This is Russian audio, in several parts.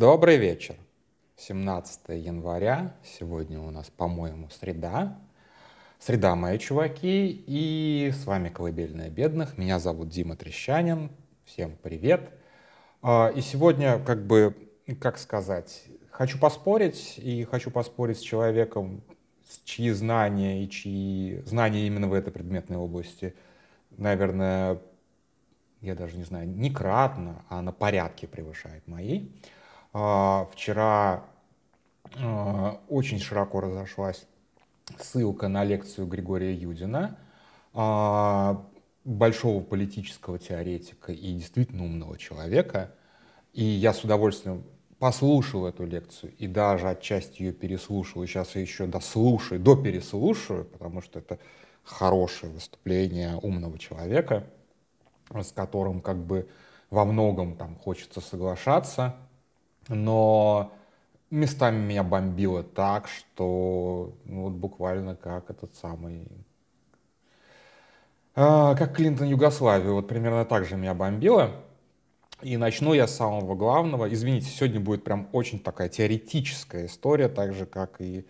Добрый вечер. 17 января. Сегодня у нас, по-моему, среда. Среда, мои чуваки. И с вами «Колыбельная бедных». Меня зовут Дима Трещанин. Всем привет. А, и сегодня, как бы, как сказать, хочу поспорить. И хочу поспорить с человеком, чьи знания и чьи знания именно в этой предметной области, наверное, я даже не знаю, не кратно, а на порядке превышает мои. А, вчера а, очень широко разошлась ссылка на лекцию Григория Юдина, а, большого политического теоретика и действительно умного человека. И я с удовольствием послушал эту лекцию и даже отчасти ее переслушал, и сейчас я еще дослушаю, допереслушаю, потому что это хорошее выступление умного человека, с которым как бы во многом там хочется соглашаться, но местами меня бомбило так, что ну, вот буквально как этот самый... А, как Клинтон Югославию, вот примерно так же меня бомбило. И начну я с самого главного. Извините, сегодня будет прям очень такая теоретическая история, так же, как и...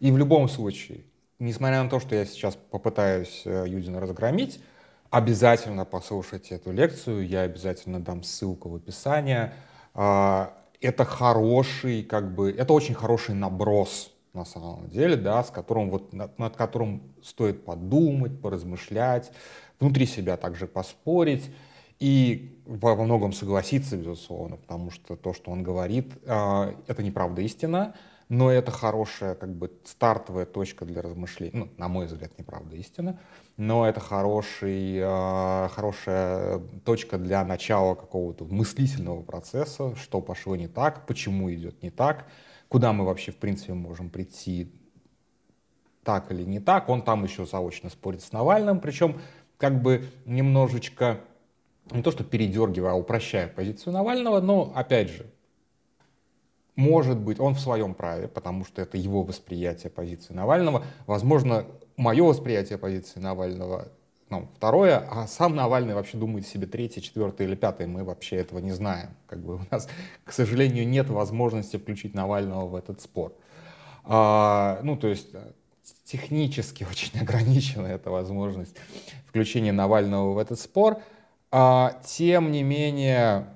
И в любом случае, несмотря на то, что я сейчас попытаюсь э, Юдина разгромить, обязательно послушайте эту лекцию, я обязательно дам ссылку в описании. Это хороший, как бы, это очень хороший наброс на самом деле, да, с которым вот, над, над которым стоит подумать, поразмышлять, внутри себя также поспорить и во, во многом согласиться, безусловно, потому что то, что он говорит, э, это неправда истина, но это хорошая как бы стартовая точка для размышлений. Ну, на мой взгляд, неправда истина, но это хороший, э, хорошая точка для начала какого-то мыслительного процесса, что пошло не так, почему идет не так, куда мы вообще, в принципе, можем прийти так или не так. Он там еще заочно спорит с Навальным, причем как бы немножечко, не то что передергивая, а упрощая позицию Навального, но, опять же, может быть, он в своем праве, потому что это его восприятие позиции Навального. Возможно, мое восприятие позиции Навального ну, второе, а сам Навальный вообще думает себе третье, четвертое или пятое, мы вообще этого не знаем. Как бы у нас, к сожалению, нет возможности включить Навального в этот спор. А, ну, то есть э, технически очень ограничена эта возможность включения Навального в этот спор. А, тем не менее,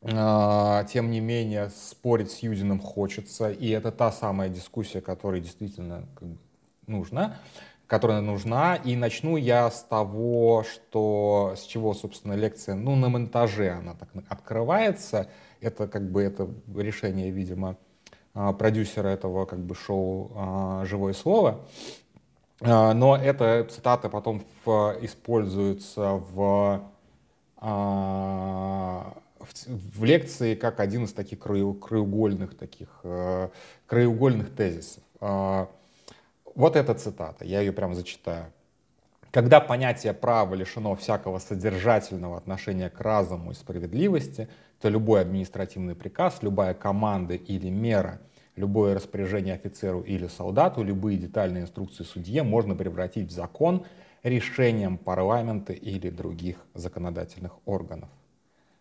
тем не менее, спорить с Юдиным хочется, и это та самая дискуссия, которая действительно нужна, которая нужна. И начну я с того, что с чего, собственно, лекция, ну, на монтаже она так открывается. Это как бы это решение, видимо, а, продюсера этого как бы шоу а, «Живое слово». Но эта цитата потом в, используется в в, в лекции как один из таких краеугольных, таких, э, краеугольных тезисов. Э, вот эта цитата, я ее прям зачитаю. Когда понятие права лишено всякого содержательного отношения к разуму и справедливости, то любой административный приказ, любая команда или мера, любое распоряжение офицеру или солдату, любые детальные инструкции судье можно превратить в закон решением парламента или других законодательных органов.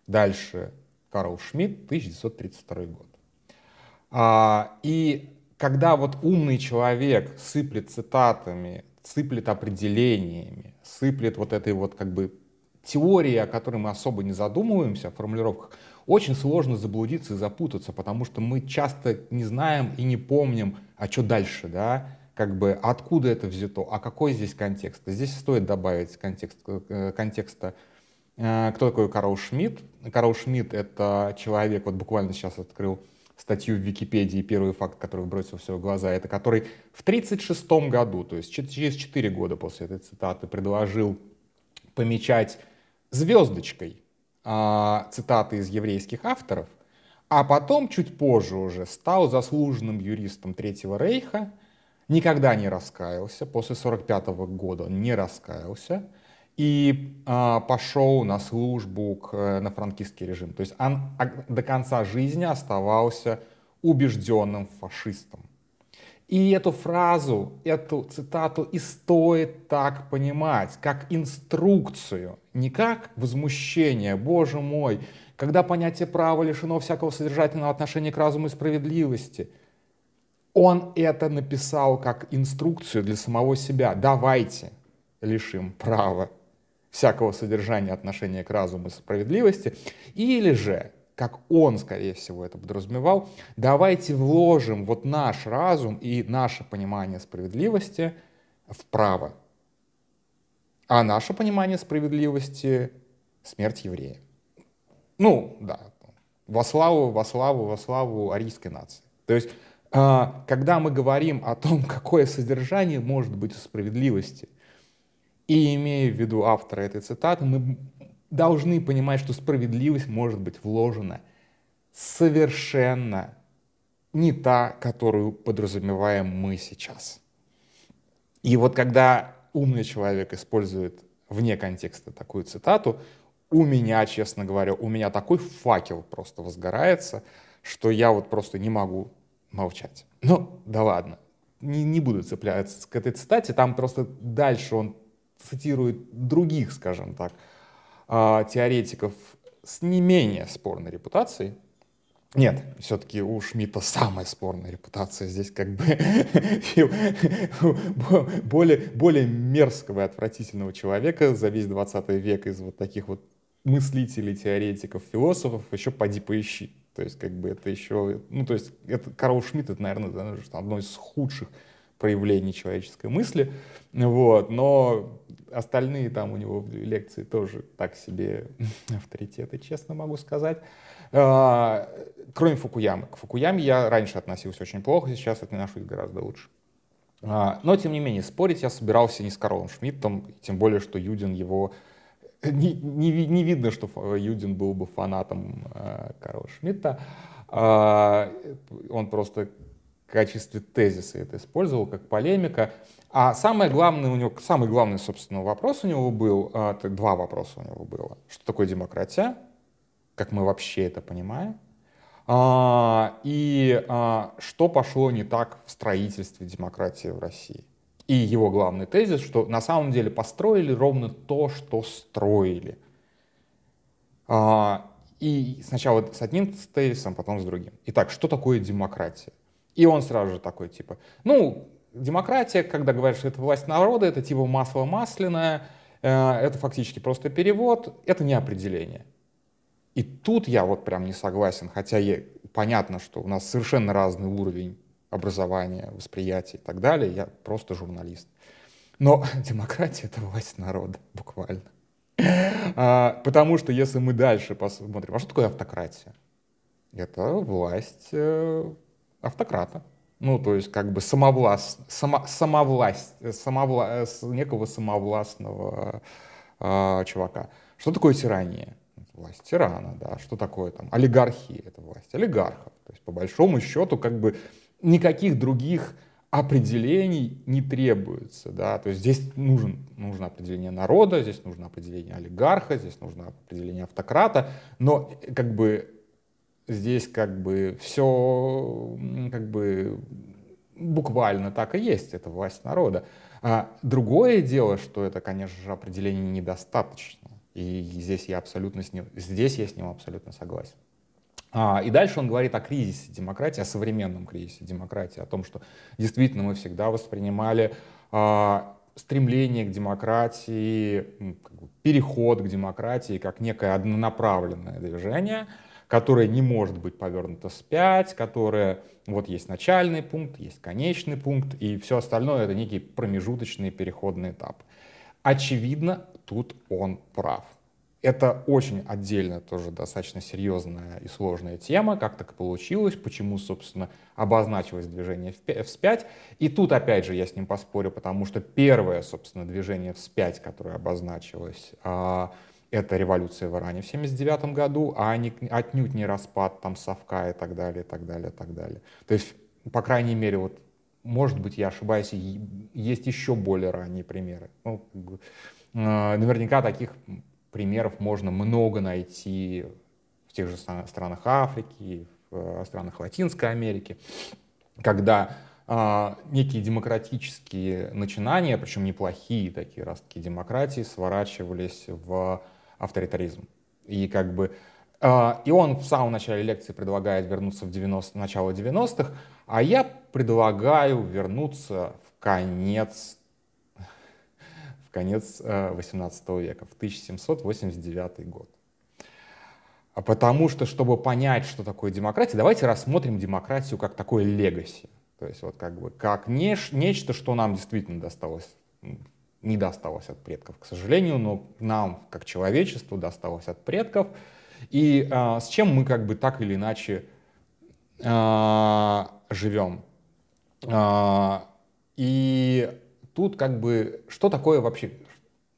Дальше Карл Шмидт, 1932 год. А, и когда вот умный человек сыплет цитатами, сыплет определениями, сыплет вот этой вот как бы теорией, о которой мы особо не задумываемся, о формулировках, очень сложно заблудиться и запутаться, потому что мы часто не знаем и не помним, а что дальше, да, как бы откуда это взято, а какой здесь контекст. Здесь стоит добавить контекст, э, контекста кто такой Карл Шмидт? Карл Шмидт — это человек, вот буквально сейчас открыл статью в Википедии, первый факт, который бросил все в глаза, это который в 1936 году, то есть через 4 года после этой цитаты, предложил помечать звездочкой а, цитаты из еврейских авторов, а потом, чуть позже уже, стал заслуженным юристом Третьего Рейха, никогда не раскаялся, после 1945 года он не раскаялся, и э, пошел на службу к, э, на франкистский режим. То есть он до конца жизни оставался убежденным фашистом. И эту фразу, эту цитату и стоит так понимать, как инструкцию, не как возмущение, боже мой, когда понятие права лишено всякого содержательного отношения к разуму и справедливости. Он это написал как инструкцию для самого себя. Давайте лишим права всякого содержания отношения к разуму и справедливости. Или же, как он, скорее всего, это подразумевал, давайте вложим вот наш разум и наше понимание справедливости в право. А наше понимание справедливости — смерть еврея. Ну, да, во славу, во славу, во славу арийской нации. То есть, а, когда мы говорим о том, какое содержание может быть у справедливости, и имея в виду автора этой цитаты, мы должны понимать, что справедливость может быть вложена совершенно не та, которую подразумеваем мы сейчас. И вот когда умный человек использует вне контекста такую цитату, у меня, честно говоря, у меня такой факел просто возгорается, что я вот просто не могу молчать. Ну, да ладно, не, не буду цепляться к этой цитате, там просто дальше он цитирует других, скажем так, а, теоретиков с не менее спорной репутацией, нет, все-таки у Шмидта самая спорная репутация здесь как бы более, более мерзкого и отвратительного человека за весь 20 век из вот таких вот мыслителей, теоретиков, философов еще поди поищи. То есть как бы это еще, ну то есть это Карл Шмидт, это, наверное, одно из худших проявлений человеческой мысли, вот, но остальные там у него лекции тоже так себе авторитеты, честно могу сказать. А, кроме Фукуямы. К Фукуяме я раньше относился очень плохо, сейчас отношусь гораздо лучше. А, но, тем не менее, спорить я собирался не с Карлом Шмидтом, тем более, что Юдин его... Не, не, не видно, что Юдин был бы фанатом э, Карла Шмидта. Э, он просто качестве тезиса это использовал, как полемика. А самое главное у него, самый главный, собственно, вопрос у него был, э, два вопроса у него было. Что такое демократия? как мы вообще это понимаем, а, и а, что пошло не так в строительстве демократии в России. И его главный тезис, что на самом деле построили ровно то, что строили. А, и сначала с одним тезисом, потом с другим. Итак, что такое демократия? И он сразу же такой, типа, ну, демократия, когда говорят, что это власть народа, это типа масло масляное, э, это фактически просто перевод, это не определение. И тут я вот прям не согласен, хотя я, понятно, что у нас совершенно разный уровень образования, восприятия и так далее. Я просто журналист. Но демократия — это власть народа, буквально. А, потому что если мы дальше посмотрим, а что такое автократия? Это власть э, автократа. Ну, то есть как бы самовласт, само, самовласть, самовла, некого самовластного э, чувака. Что такое тирания? власть тирана, да, что такое там олигархия, это власть олигархов. То есть по большому счету как бы никаких других определений не требуется, да, то есть здесь нужен, нужно определение народа, здесь нужно определение олигарха, здесь нужно определение автократа, но как бы здесь как бы все как бы буквально так и есть, это власть народа. А другое дело, что это, конечно же, определение недостаточно. И здесь я абсолютно с ним, здесь я с ним абсолютно согласен. А, и дальше он говорит о кризисе демократии, о современном кризисе демократии, о том, что действительно мы всегда воспринимали а, стремление к демократии, переход к демократии как некое однонаправленное движение, которое не может быть повернуто вспять, которое вот есть начальный пункт, есть конечный пункт, и все остальное это некий промежуточный переходный этап. Очевидно, тут он прав. Это очень отдельно тоже достаточно серьезная и сложная тема, как так получилось, почему, собственно, обозначилось движение вспять. И тут, опять же, я с ним поспорю, потому что первое, собственно, движение вспять, которое обозначилось, а, это революция в Иране в 79 году, а не, отнюдь не распад там Совка и так далее, и так далее, и так далее. То есть, по крайней мере, вот, может быть, я ошибаюсь, есть еще более ранние примеры. Ну, а, наверняка таких примеров можно много найти в тех же странах Африки, в э, странах Латинской Америки, когда а, некие демократические начинания, причем неплохие такие ростки демократии, сворачивались в авторитаризм. И как бы А, и он в самом начале лекции предлагает вернуться в 90, начало 90-х, а я предлагаю вернуться в конец, в конец 18 э, века, в 1789 год. А потому что, чтобы понять, что такое демократия, давайте рассмотрим демократию как такое легаси. То есть вот как бы как неш, нечто, что нам действительно досталось, не досталось от предков, к сожалению, но нам, как человечеству, досталось от предков — и а, с чем мы как бы так или иначе а, живем. А, и тут как бы, что такое вообще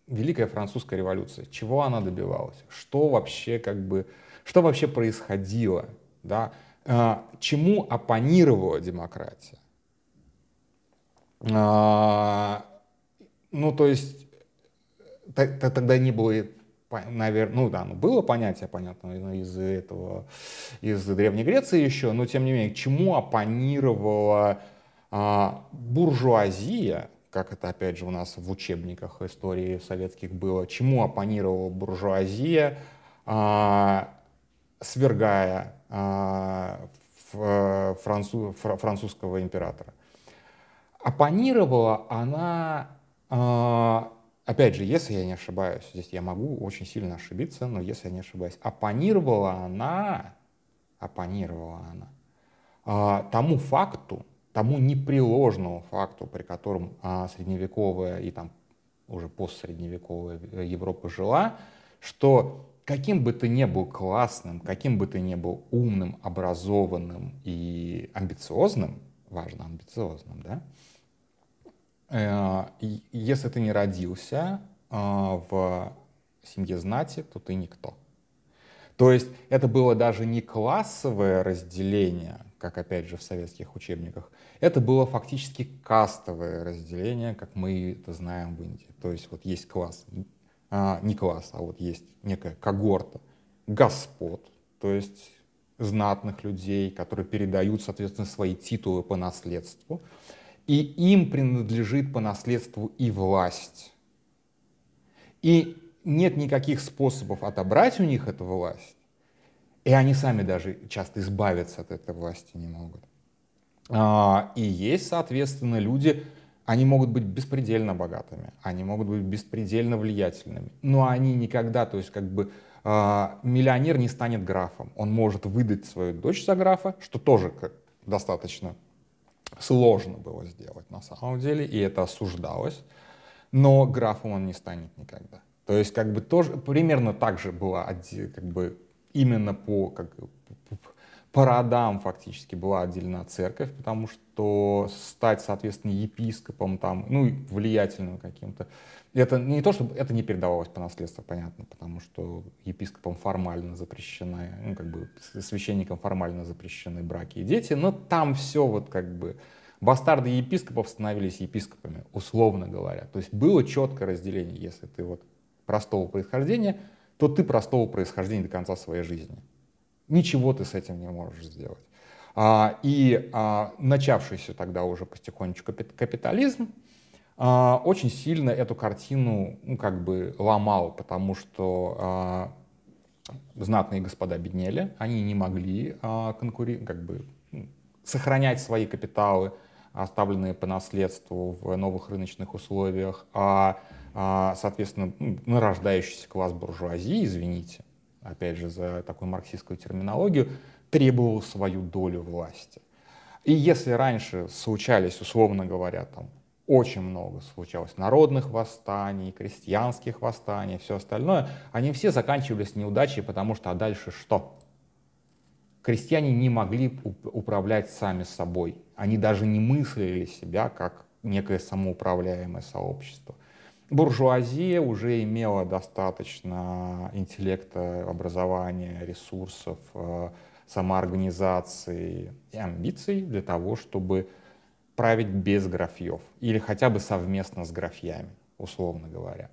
Великая Французская революция? Чего она добивалась? Что вообще как бы, что вообще происходило? Да? А, чему оппонировала демократия? А, ну, то есть, тогда не было наверное, ну да, ну было понятие, понятно, из этого, из Древней Греции еще, но тем не менее, чему оппонировала а, буржуазия, как это опять же у нас в учебниках истории советских было, чему оппонировала буржуазия, а, свергая а, француз, французского императора. Оппонировала она опять же, если я не ошибаюсь, здесь я могу очень сильно ошибиться, но если я не ошибаюсь, оппонировала она, оппонировала она а, тому факту, тому непреложному факту, при котором а, средневековая и там уже постсредневековая Европа жила, что каким бы ты ни был классным, каким бы ты ни был умным, образованным и амбициозным, важно амбициозным, да, если ты не родился э, в семье знати, то ты никто. То есть это было даже не классовое разделение, как опять же в советских учебниках, это было фактически кастовое разделение, как мы это знаем в Индии. То есть вот есть класс, а, не класс, а вот есть некая когорта господ, то есть знатных людей, которые передают, соответственно, свои титулы по наследству и им принадлежит по наследству и власть. И нет никаких способов отобрать у них эту власть, и они сами даже часто избавиться от этой власти не могут. А, и есть, соответственно, люди, они могут быть беспредельно богатыми, они могут быть беспредельно влиятельными, но они никогда, то есть как бы а, миллионер не станет графом. Он может выдать свою дочь за графа, что тоже достаточно сложно было сделать на самом деле, и это осуждалось, но графом он не станет никогда. То есть как бы тоже примерно так же была как бы именно по, как, по родам фактически была отделена церковь, потому что стать, соответственно, епископом там, ну, влиятельным каким-то, это не то, чтобы это не передавалось по наследству, понятно, потому что епископом формально запрещены, ну, как бы священникам формально запрещены браки и дети, но там все вот как бы бастарды епископов становились епископами, условно говоря. То есть было четкое разделение, если ты вот простого происхождения, то ты простого происхождения до конца своей жизни. Ничего ты с этим не можешь сделать. А, и а, начавшийся тогда уже потихонечку капитализм, а, очень сильно эту картину ну, как бы ломал, потому что знатные господа беднели, они не могли конкурировать, как бы сохранять свои капиталы, оставленные по наследству в новых рыночных условиях, а, соответственно, нарождающийся класс буржуазии, извините, опять же, за такую марксистскую терминологию, требовал свою долю власти. И если раньше случались, условно говоря, там, очень много случалось народных восстаний, крестьянских восстаний, все остальное, они все заканчивались неудачей, потому что а дальше что? Крестьяне не могли управлять сами собой. Они даже не мыслили себя как некое самоуправляемое сообщество. Буржуазия уже имела достаточно интеллекта, образования, ресурсов, э, самоорганизации и амбиций для того, чтобы править без графьев или хотя бы совместно с графьями, условно говоря.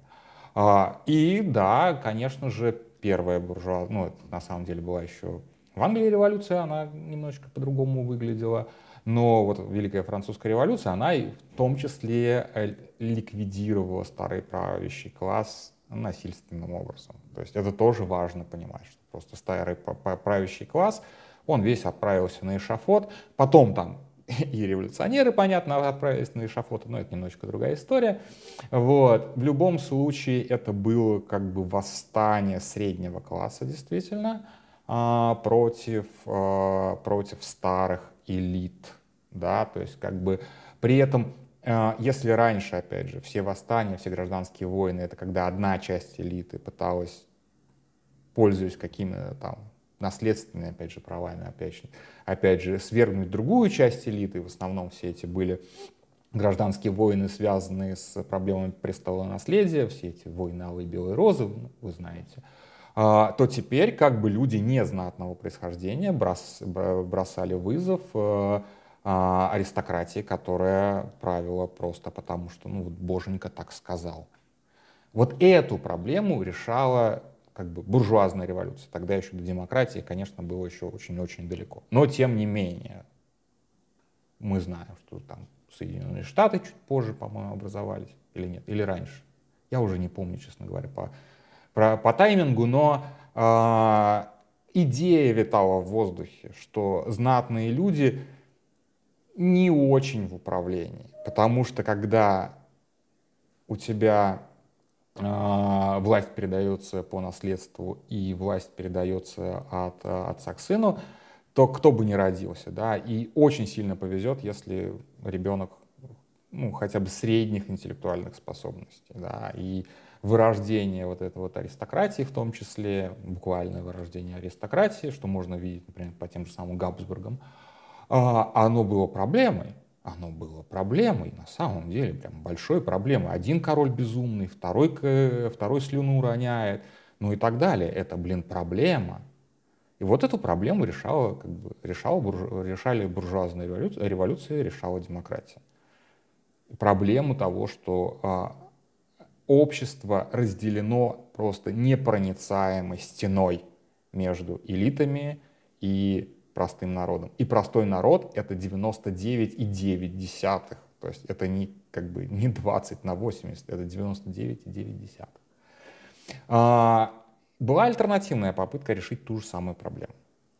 А, и да, конечно же, первая буржуазия, ну, это на самом деле была еще в Англии революция, она немножечко по-другому выглядела, но вот Великая Французская революция, она и в том числе э, ликвидировала старый правящий класс насильственным образом. То есть это тоже важно понимать, что просто старый правящий класс, он весь отправился на эшафот, потом там и революционеры, понятно, отправились на эшафот, но это немножечко другая история. Вот. В любом случае это было как бы восстание среднего класса, действительно, а, против, а, против старых элит, да, то есть как бы при этом а, если раньше, опять же, все восстания, все гражданские войны, это когда одна часть элиты пыталась, пользуясь какими-то там наследственными, опять же, правами, опять же, опять же, свергнуть другую часть элиты, в основном все эти были гражданские войны, связанные с проблемами престола наследия, все эти войны Алые Белые Розы, ну, вы знаете, то теперь как бы люди незнатного происхождения брос, бросали вызов э, а, аристократии, которая правила просто потому, что ну, вот боженька так сказал. Вот эту проблему решала как бы буржуазная революция. Тогда еще до демократии, конечно, было еще очень-очень далеко. Но тем не менее, мы знаем, что там Соединенные Штаты чуть позже, по-моему, образовались или нет, или раньше. Я уже не помню, честно говоря, по, по, по таймингу, но э, идея витала в воздухе, что знатные люди не очень в управлении, потому что когда у тебя а, власть передается по наследству и власть передается от отца к сыну, то кто бы ни родился, да, и очень сильно повезет, если ребенок ну, хотя бы средних интеллектуальных способностей, да, и вырождение вот этой вот аристократии в том числе, буквальное вырождение аристократии, что можно видеть, например, по тем же самым Габсбургам, а, оно было проблемой, оно было проблемой, на самом деле, прям большой проблемой. Один король безумный, второй, второй слюну роняет, ну и так далее. Это, блин, проблема. И вот эту проблему решала, как бы, решала, буржу, решали буржуазные революции, революции, решала демократия. Проблему того, что а, общество разделено просто непроницаемой стеной между элитами и простым народом. И простой народ — это 99,9. То есть это не, как бы, не 20 на 80, это 99,9. А, была альтернативная попытка решить ту же самую проблему.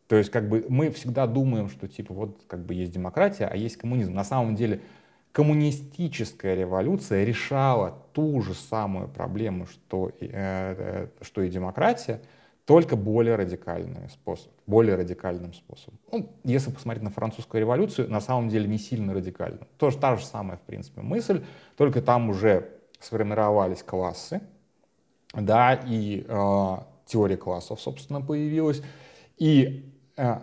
То есть как бы мы всегда думаем, что типа вот как бы есть демократия, а есть коммунизм. На самом деле коммунистическая революция решала ту же самую проблему, что, э, э, что и демократия, только более радикальным способом. Более радикальным способом. Ну, если посмотреть на французскую революцию, на самом деле не сильно радикально. Тоже та же самая, в принципе, мысль, только там уже сформировались классы, да, и э, теория классов, собственно, появилась. И э,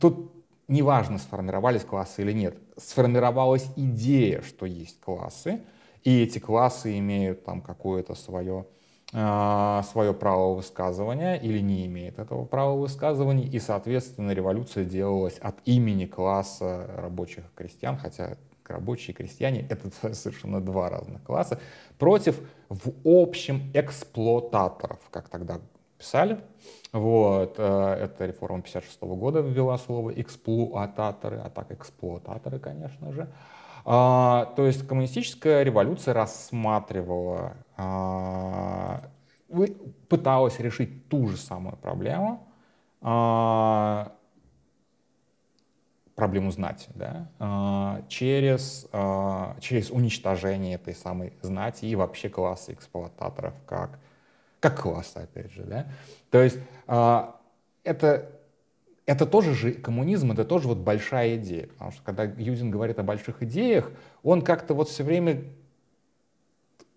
тут неважно, сформировались классы или нет, сформировалась идея, что есть классы, и эти классы имеют там какое-то свое а, свое право высказывания или не имеет этого права высказывания, и, соответственно, революция делалась от имени класса рабочих и крестьян, хотя рабочие и крестьяне — это совершенно два разных класса, против в общем эксплуататоров, как тогда писали. Вот, э, это реформа 56 года ввела слово эксплуататоры, а так эксплуататоры, конечно же. А, то есть коммунистическая революция рассматривала, а, пыталась решить ту же самую проблему, а, проблему знати, да, а, через, а, через уничтожение этой самой знати и вообще класса эксплуататоров как, как класса, опять же. Да. То есть а, это это тоже же коммунизм, это тоже вот большая идея. Потому что когда Юдин говорит о больших идеях, он как-то вот все время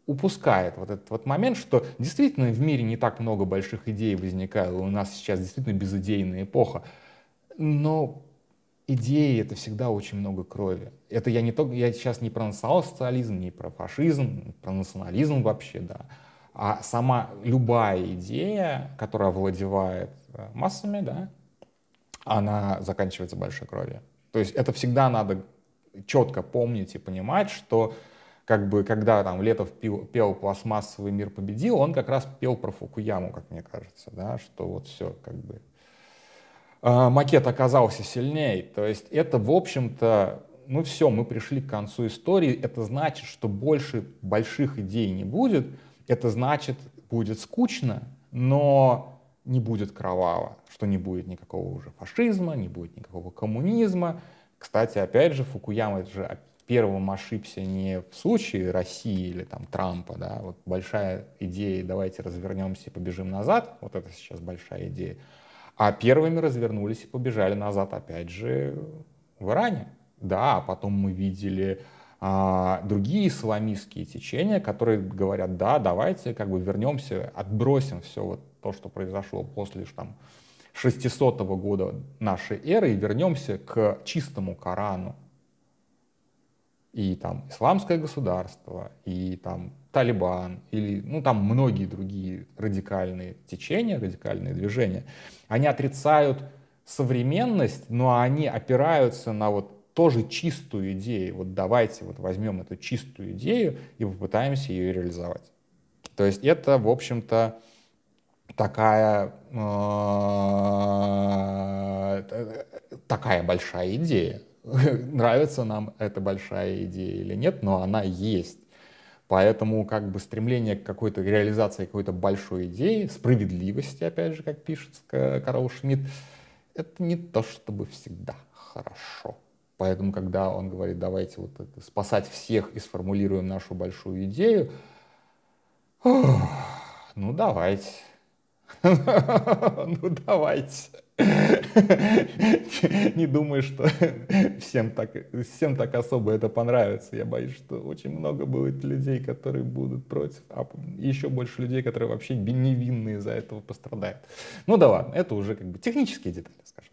упускает вот этот вот момент, что действительно в мире не так много больших идей возникает, у нас сейчас действительно безыдейная эпоха, но идеи — это всегда очень много крови. Это я не только, я сейчас не про национал-социализм, не про фашизм, про национализм вообще, да, а сама любая идея, которая овладевает э, массами, да, она заканчивается большой кровью. То есть это всегда надо четко помнить и понимать, что как бы когда там Летов пел, пел «Пластмассовый мир победил», он как раз пел про Фукуяму, как мне кажется, да, что вот все как бы э, макет оказался сильнее. То есть это, в общем-то, ну все, мы пришли к концу истории. Это значит, что больше больших идей не будет. Это значит, будет скучно, но не будет кроваво, что не будет никакого уже фашизма, не будет никакого коммунизма. Кстати, опять же, Фукуяма же первым ошибся не в случае России или там Трампа, да, вот большая идея, давайте развернемся и побежим назад, вот это сейчас большая идея, а первыми развернулись и побежали назад, опять же, в Иране. Да, а потом мы видели а, другие исламистские течения, которые говорят, да, давайте как бы вернемся, отбросим все вот то, что произошло после там 600 года нашей эры и вернемся к чистому Корану. И там исламское государство, и там Талибан, или ну там многие другие радикальные течения, радикальные движения, они отрицают современность, но они опираются на вот тоже чистую идею. Вот давайте вот возьмем эту чистую идею и попытаемся ее реализовать. То есть это, в общем-то, такая, э, такая большая идея. Нравится нам эта большая идея или нет, но она есть. Поэтому как бы стремление к какой-то реализации какой-то большой идеи, справедливости, опять же, как пишет Карл Шмидт, это не то чтобы всегда хорошо. Поэтому, когда он говорит, давайте вот это, спасать всех и сформулируем нашу большую идею, ну давайте. Ну давайте. Не думаю, что всем так, всем так особо это понравится. Я боюсь, что очень много будет людей, которые будут против, а еще больше людей, которые вообще невинные из-за этого пострадают. Ну да ладно, это уже как бы технические детали, скажем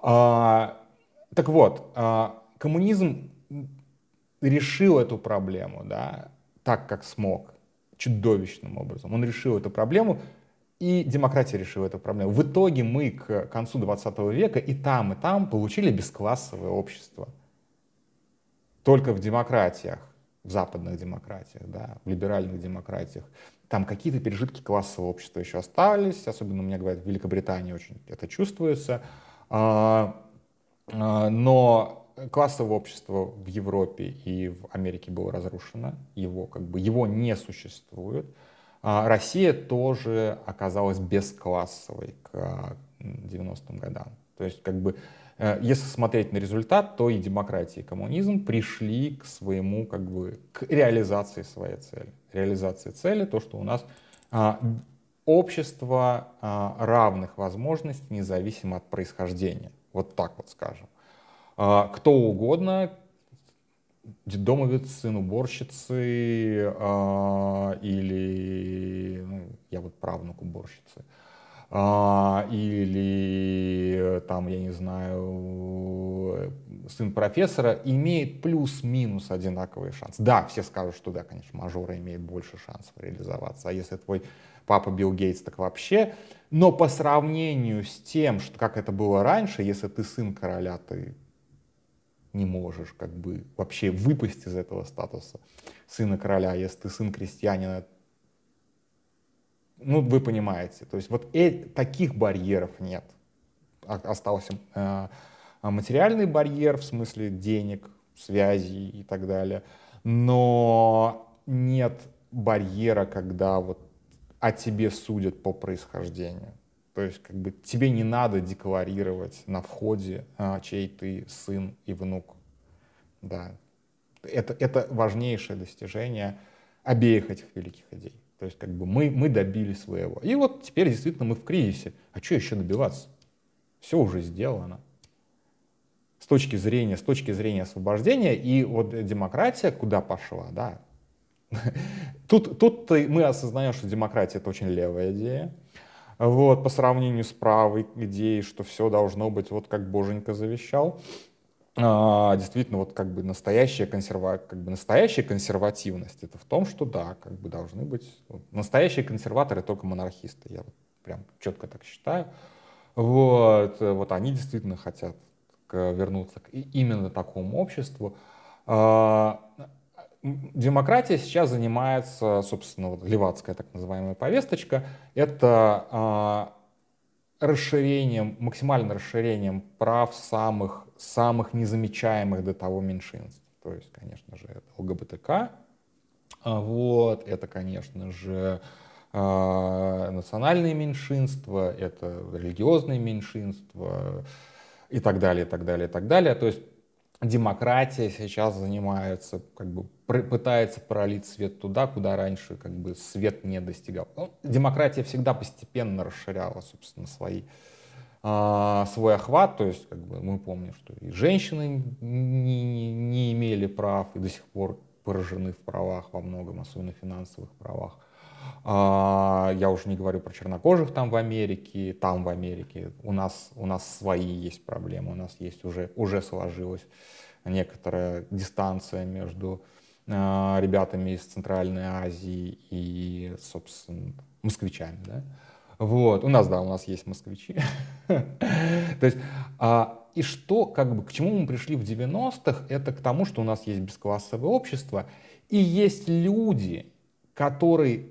так. Так вот, а, коммунизм решил эту проблему, да, так как смог, чудовищным образом. Он решил эту проблему и демократия решила эту проблему. В итоге мы к концу 20 века и там, и там получили бесклассовое общество. Только в демократиях, в западных демократиях, да, в либеральных демократиях, там какие-то пережитки классового общества еще остались, особенно, меня говорят, в Великобритании очень это чувствуется. А, но классовое общество в Европе и в Америке было разрушено, его, как бы, его не существует. А Россия тоже оказалась бесклассовой к 90-м годам. То есть, как бы, э, если смотреть на результат, то и демократия, и коммунизм пришли к своему, как бы, к реализации своей цели. Реализация цели, то, что у нас а, общество а, равных возможностей, независимо от происхождения. Вот так вот скажем. Кто угодно, детдомовец, сын уборщицы а, или, ну, я вот правнук уборщицы, а, или там, я не знаю, сын профессора, имеет плюс-минус одинаковый шанс. Да, все скажут, что да, конечно, мажора имеет больше шансов реализоваться, а если твой папа Билл Гейтс, так вообще. Но по сравнению с тем, что как это было раньше, если ты сын короля, ты не можешь как бы вообще выпасть из этого статуса сына короля, если ты сын крестьянина. Ну, вы понимаете. То есть вот э, таких барьеров нет. Остался э, материальный барьер в смысле денег, связей и так далее. Но нет барьера, когда вот о тебе судят по происхождению. То есть как бы тебе не надо декларировать на входе, а, чей ты сын и внук. Да. Это, это важнейшее достижение обеих этих великих идей. То есть как бы мы, мы добились своего. И вот теперь действительно мы в кризисе. А что еще добиваться? Все уже сделано. С точки зрения, с точки зрения освобождения и вот демократия куда пошла, да. Тут, тут мы осознаем, что демократия это очень левая идея вот, по сравнению с правой идеей, что все должно быть вот как Боженька завещал. А, действительно, вот как бы настоящая, консерва... как бы настоящая консервативность это в том, что да, как бы должны быть настоящие консерваторы только монархисты. Я вот прям четко так считаю. Вот, вот они действительно хотят вернуться к именно такому обществу. А, демократия сейчас занимается, собственно, вот левацкая так называемая повесточка, это э, расширением, максимальным расширением прав самых, самых незамечаемых до того меньшинств. То есть, конечно же, это ЛГБТК, а, вот, это, конечно же, э, национальные меньшинства, это религиозные меньшинства и так далее, и так далее, и так далее. То есть демократия сейчас занимается, как бы пытается пролить свет туда, куда раньше как бы свет не достигал. Ну, демократия всегда постепенно расширяла, собственно, свои, э, свой охват. То есть, как бы мы помним, что и женщины не, не имели прав и до сих пор поражены в правах во многом, особенно финансовых правах. А, я уже не говорю про чернокожих там в Америке, там в Америке. У нас, у нас свои есть проблемы, у нас есть уже, уже сложилась некоторая дистанция между а, ребятами из Центральной Азии и, собственно, москвичами, да. Вот, у нас, да, у нас есть москвичи. То есть, а, и что, как бы, к чему мы пришли в 90-х, это к тому, что у нас есть бесклассовое общество, и есть люди, которые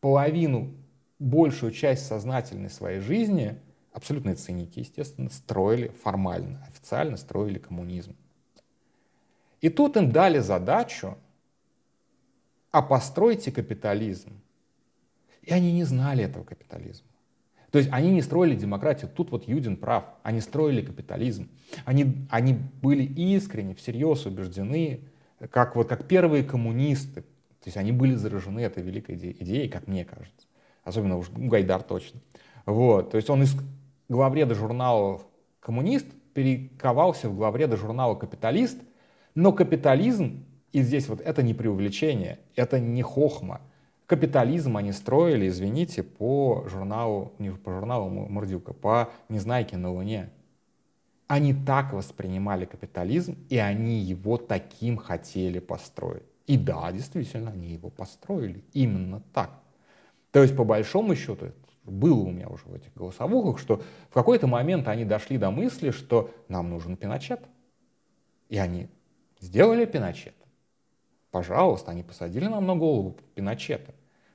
половину, большую часть сознательной своей жизни, абсолютные циники, естественно, строили формально, официально строили коммунизм. И тут им дали задачу, а постройте капитализм. И они не знали этого капитализма. То есть они не строили демократию. Тут вот Юдин прав. Они строили капитализм. Они, они были искренне, всерьез убеждены, как, вот, как первые коммунисты, то есть они были заражены этой великой идеей, как мне кажется. Особенно уж Гайдар точно. Вот. То есть он из главреда журнала «Коммунист» перековался в главреда журнала «Капиталист», но капитализм, и здесь вот это не преувеличение, это не хохма. Капитализм они строили, извините, по журналу, не по журналу Мурдюка, по «Незнайке на Луне». Они так воспринимали капитализм, и они его таким хотели построить. И да, действительно, они его построили именно так. То есть, по большому счету, было у меня уже в этих голосовухах, что в какой-то момент они дошли до мысли, что нам нужен Пиночет. И они сделали Пиночет. Пожалуйста, они посадили нам на голову Пиночета.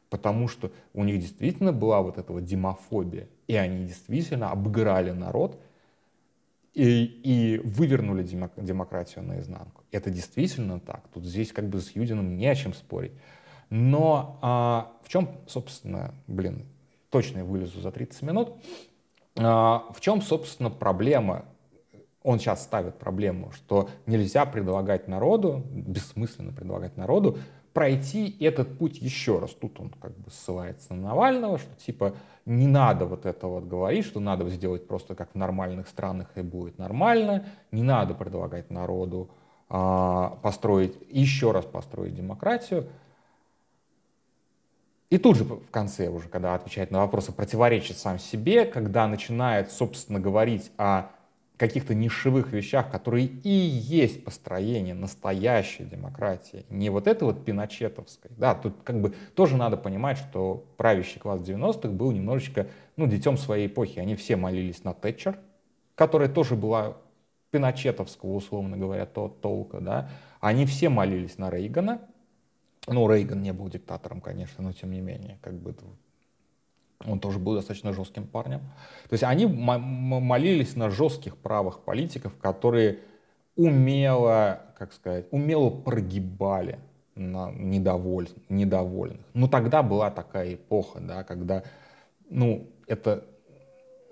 Потому что у них действительно была вот эта вот демофобия. И они действительно обыграли народ и, и вывернули демократию наизнанку. Это действительно так. Тут здесь как бы с Юдиным не о чем спорить. Но а, в чем, собственно, блин, точно я вылезу за 30 минут, а, в чем, собственно, проблема? Он сейчас ставит проблему, что нельзя предлагать народу, бессмысленно предлагать народу пройти этот путь еще раз. Тут он как бы ссылается на Навального, что типа не надо вот это вот говорить, что надо сделать просто как в нормальных странах и будет нормально, не надо предлагать народу а, построить, еще раз построить демократию. И тут же в конце уже, когда отвечает на вопросы, противоречит сам себе, когда начинает, собственно, говорить о каких-то нишевых вещах, которые и есть построение настоящей демократии, не вот это вот пиночетовской. Да, тут как бы тоже надо понимать, что правящий класс 90-х был немножечко, ну, детем своей эпохи. Они все молились на Тэтчер, которая тоже была пиночетовского, условно говоря, то, толка, да. Они все молились на Рейгана. Ну, Рейган не был диктатором, конечно, но тем не менее, как бы он тоже был достаточно жестким парнем. То есть они молились на жестких правых политиков, которые умело, как сказать, умело прогибали на недоволь, недовольных. Но тогда была такая эпоха, да, когда, ну, это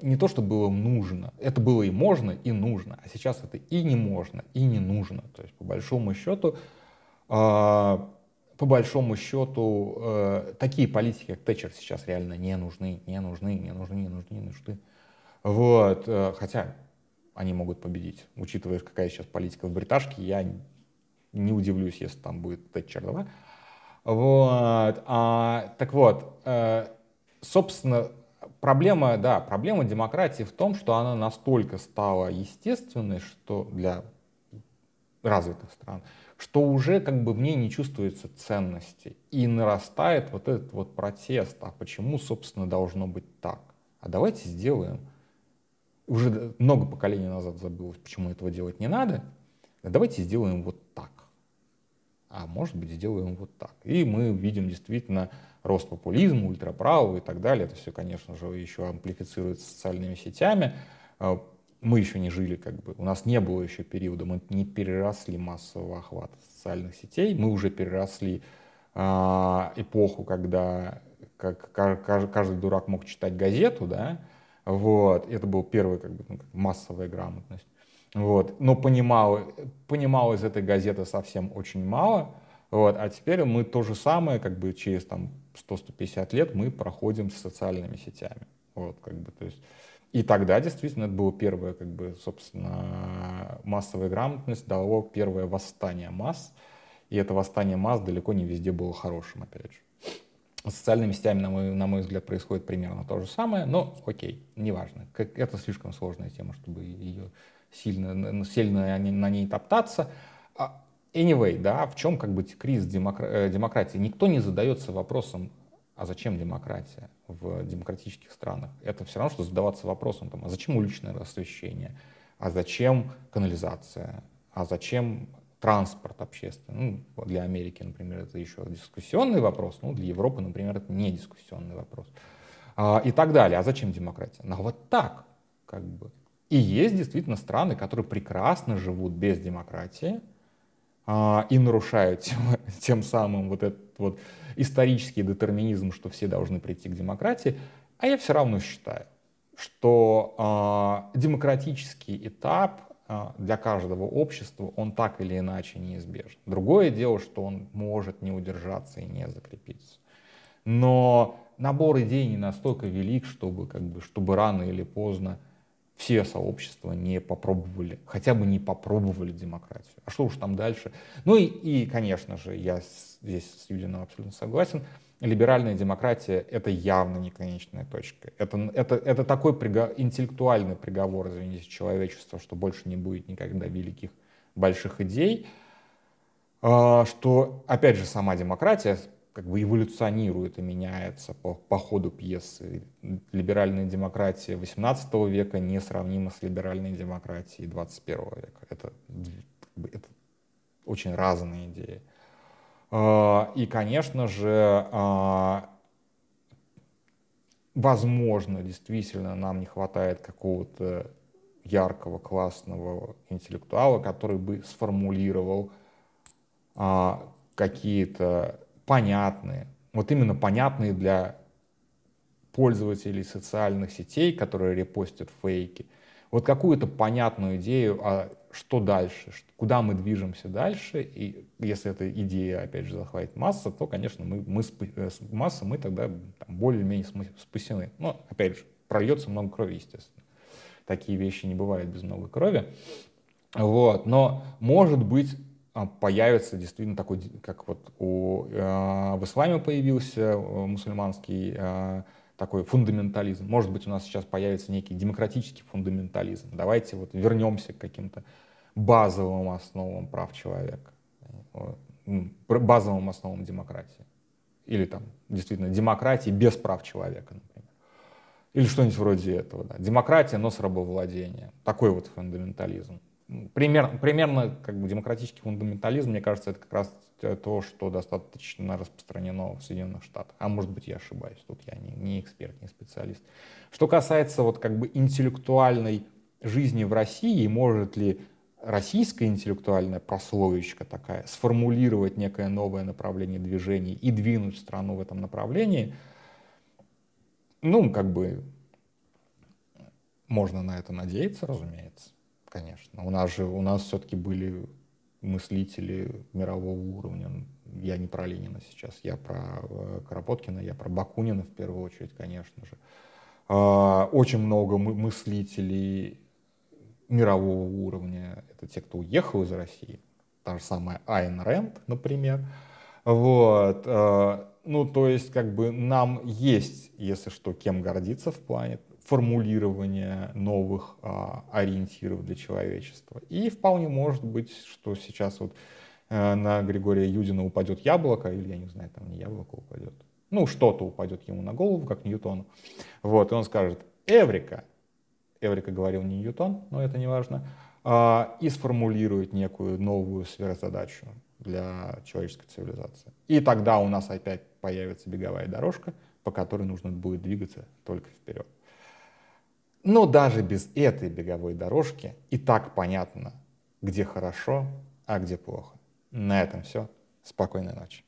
не то, что было нужно, это было и можно, и нужно, а сейчас это и не можно, и не нужно. То есть, по большому счету, э, по большому счету, э, такие политики, как Тэтчер, сейчас реально не нужны, не нужны, не нужны, не нужны, не нужны. Вот, э, хотя они могут победить. Учитывая, какая сейчас политика в бриташке, я не удивлюсь, если там будет Тэтчер 2. Вот, а, так вот, э, собственно, проблема, да, проблема демократии в том, что она настолько стала естественной, что для развитых стран, что уже как бы в ней не чувствуется ценности. И нарастает вот этот вот протест. А почему, собственно, должно быть так? А давайте сделаем. Уже много поколений назад забылось, почему этого делать не надо. А давайте сделаем вот так. А может быть, сделаем вот так. И мы видим действительно рост популизма, ультраправого и так далее. Это все, конечно же, еще амплифицируется социальными сетями. Мы еще не жили, как бы, у нас не было еще периода, мы не переросли массового охвата социальных сетей, мы уже переросли э, эпоху, когда как каждый дурак мог читать газету, да, вот, это был первый, как бы, ну, массовая грамотность. Вот. Но понимал, понимал из этой газеты совсем очень мало. Вот. А теперь мы то же самое, как бы через там, 100-150 лет мы проходим с социальными сетями. Вот, как бы, то есть, и тогда действительно это было первое, как бы, собственно, массовая грамотность дало первое восстание масс. И это восстание масс далеко не везде было хорошим, опять же. С социальными сетями, на мой, на мой взгляд, происходит примерно то же самое, но окей, неважно. Как, это слишком сложная тема, чтобы ее сильно, сильно на ней топтаться. А, anyway, да, в чем как бы кризис демокра- э, демократии? Никто не задается вопросом, а зачем демократия в демократических странах? Это все равно, что задаваться вопросом, там, а зачем уличное освещение? А зачем канализация? А зачем транспорт общественный. Ну, для Америки, например, это еще дискуссионный вопрос, ну, для Европы, например, это не дискуссионный вопрос. А, и так далее. А зачем демократия? Ну, вот так, как бы. И есть действительно страны, которые прекрасно живут без демократии а, и нарушают тем, тем самым вот этот вот исторический детерминизм, что все должны прийти к демократии. А я все равно считаю, что а, демократический этап а, для каждого общества, он так или иначе неизбежен. Другое дело, что он может не удержаться и не закрепиться. Но набор идей не настолько велик, чтобы, как бы, чтобы рано или поздно все сообщества не попробовали, хотя бы не попробовали демократию. А что уж там дальше? Ну и, и конечно же, я здесь с Юдином абсолютно согласен, либеральная демократия — это явно не конечная точка. Это, это, это такой приго, интеллектуальный приговор, извините, человечества, что больше не будет никогда великих больших идей, а, что, опять же, сама демократия как бы эволюционирует и меняется по, по ходу пьесы. Либеральная демократия XVIII века несравнима с либеральной демократией XXI века. Это, это очень разные идеи. А, и, конечно же, а, возможно, действительно нам не хватает какого-то яркого, классного интеллектуала, который бы сформулировал а, какие-то понятные, вот именно понятные для пользователей социальных сетей, которые репостят фейки, вот какую-то понятную идею, а что дальше, куда мы движемся дальше, и если эта идея, опять же, захватит масса, то, конечно, мы, мы э, масса, мы тогда более-менее спасены. Но, опять же, прольется много крови, естественно. Такие вещи не бывают без много крови. Вот. Но, может быть, появится действительно такой, как вот у, э, в исламе появился э, мусульманский э, такой фундаментализм. Может быть, у нас сейчас появится некий демократический фундаментализм. Давайте вот вернемся к каким-то базовым основам прав человека, базовым основам демократии. Или там действительно демократии без прав человека, например. Или что-нибудь вроде этого. Да. Демократия, но с рабовладением. Такой вот фундаментализм. Пример, примерно как бы демократический фундаментализм, мне кажется, это как раз то, что достаточно распространено в Соединенных Штатах. А может быть, я ошибаюсь, тут я не, не эксперт, не специалист. Что касается вот как бы интеллектуальной жизни в России, может ли российская интеллектуальная прослоечка такая сформулировать некое новое направление движений и двинуть страну в этом направлении, ну, как бы можно на это надеяться, разумеется конечно. У нас же, у нас все-таки были мыслители мирового уровня. Я не про Ленина сейчас, я про э, Кропоткина, я про Бакунина в первую очередь, конечно же. А, очень много мыслителей мирового уровня. Это те, кто уехал из России. Та же самая Айн Рэнд, например. Вот. А, ну, то есть, как бы нам есть, если что, кем гордиться в плане формулирования новых а, ориентиров для человечества. И вполне может быть, что сейчас вот а, на Григория Юдина упадет яблоко, или, я не знаю, там не яблоко упадет, ну, что-то упадет ему на голову, как Ньютону. Вот, и он скажет «Эврика». Эврика говорил не Ньютон, но это не важно. А, и сформулирует некую новую сверхзадачу для человеческой цивилизации. И тогда у нас опять появится беговая дорожка, по которой нужно будет двигаться только вперед. Но даже без этой беговой дорожки и так понятно, где хорошо, а где плохо. На этом все. Спокойной ночи.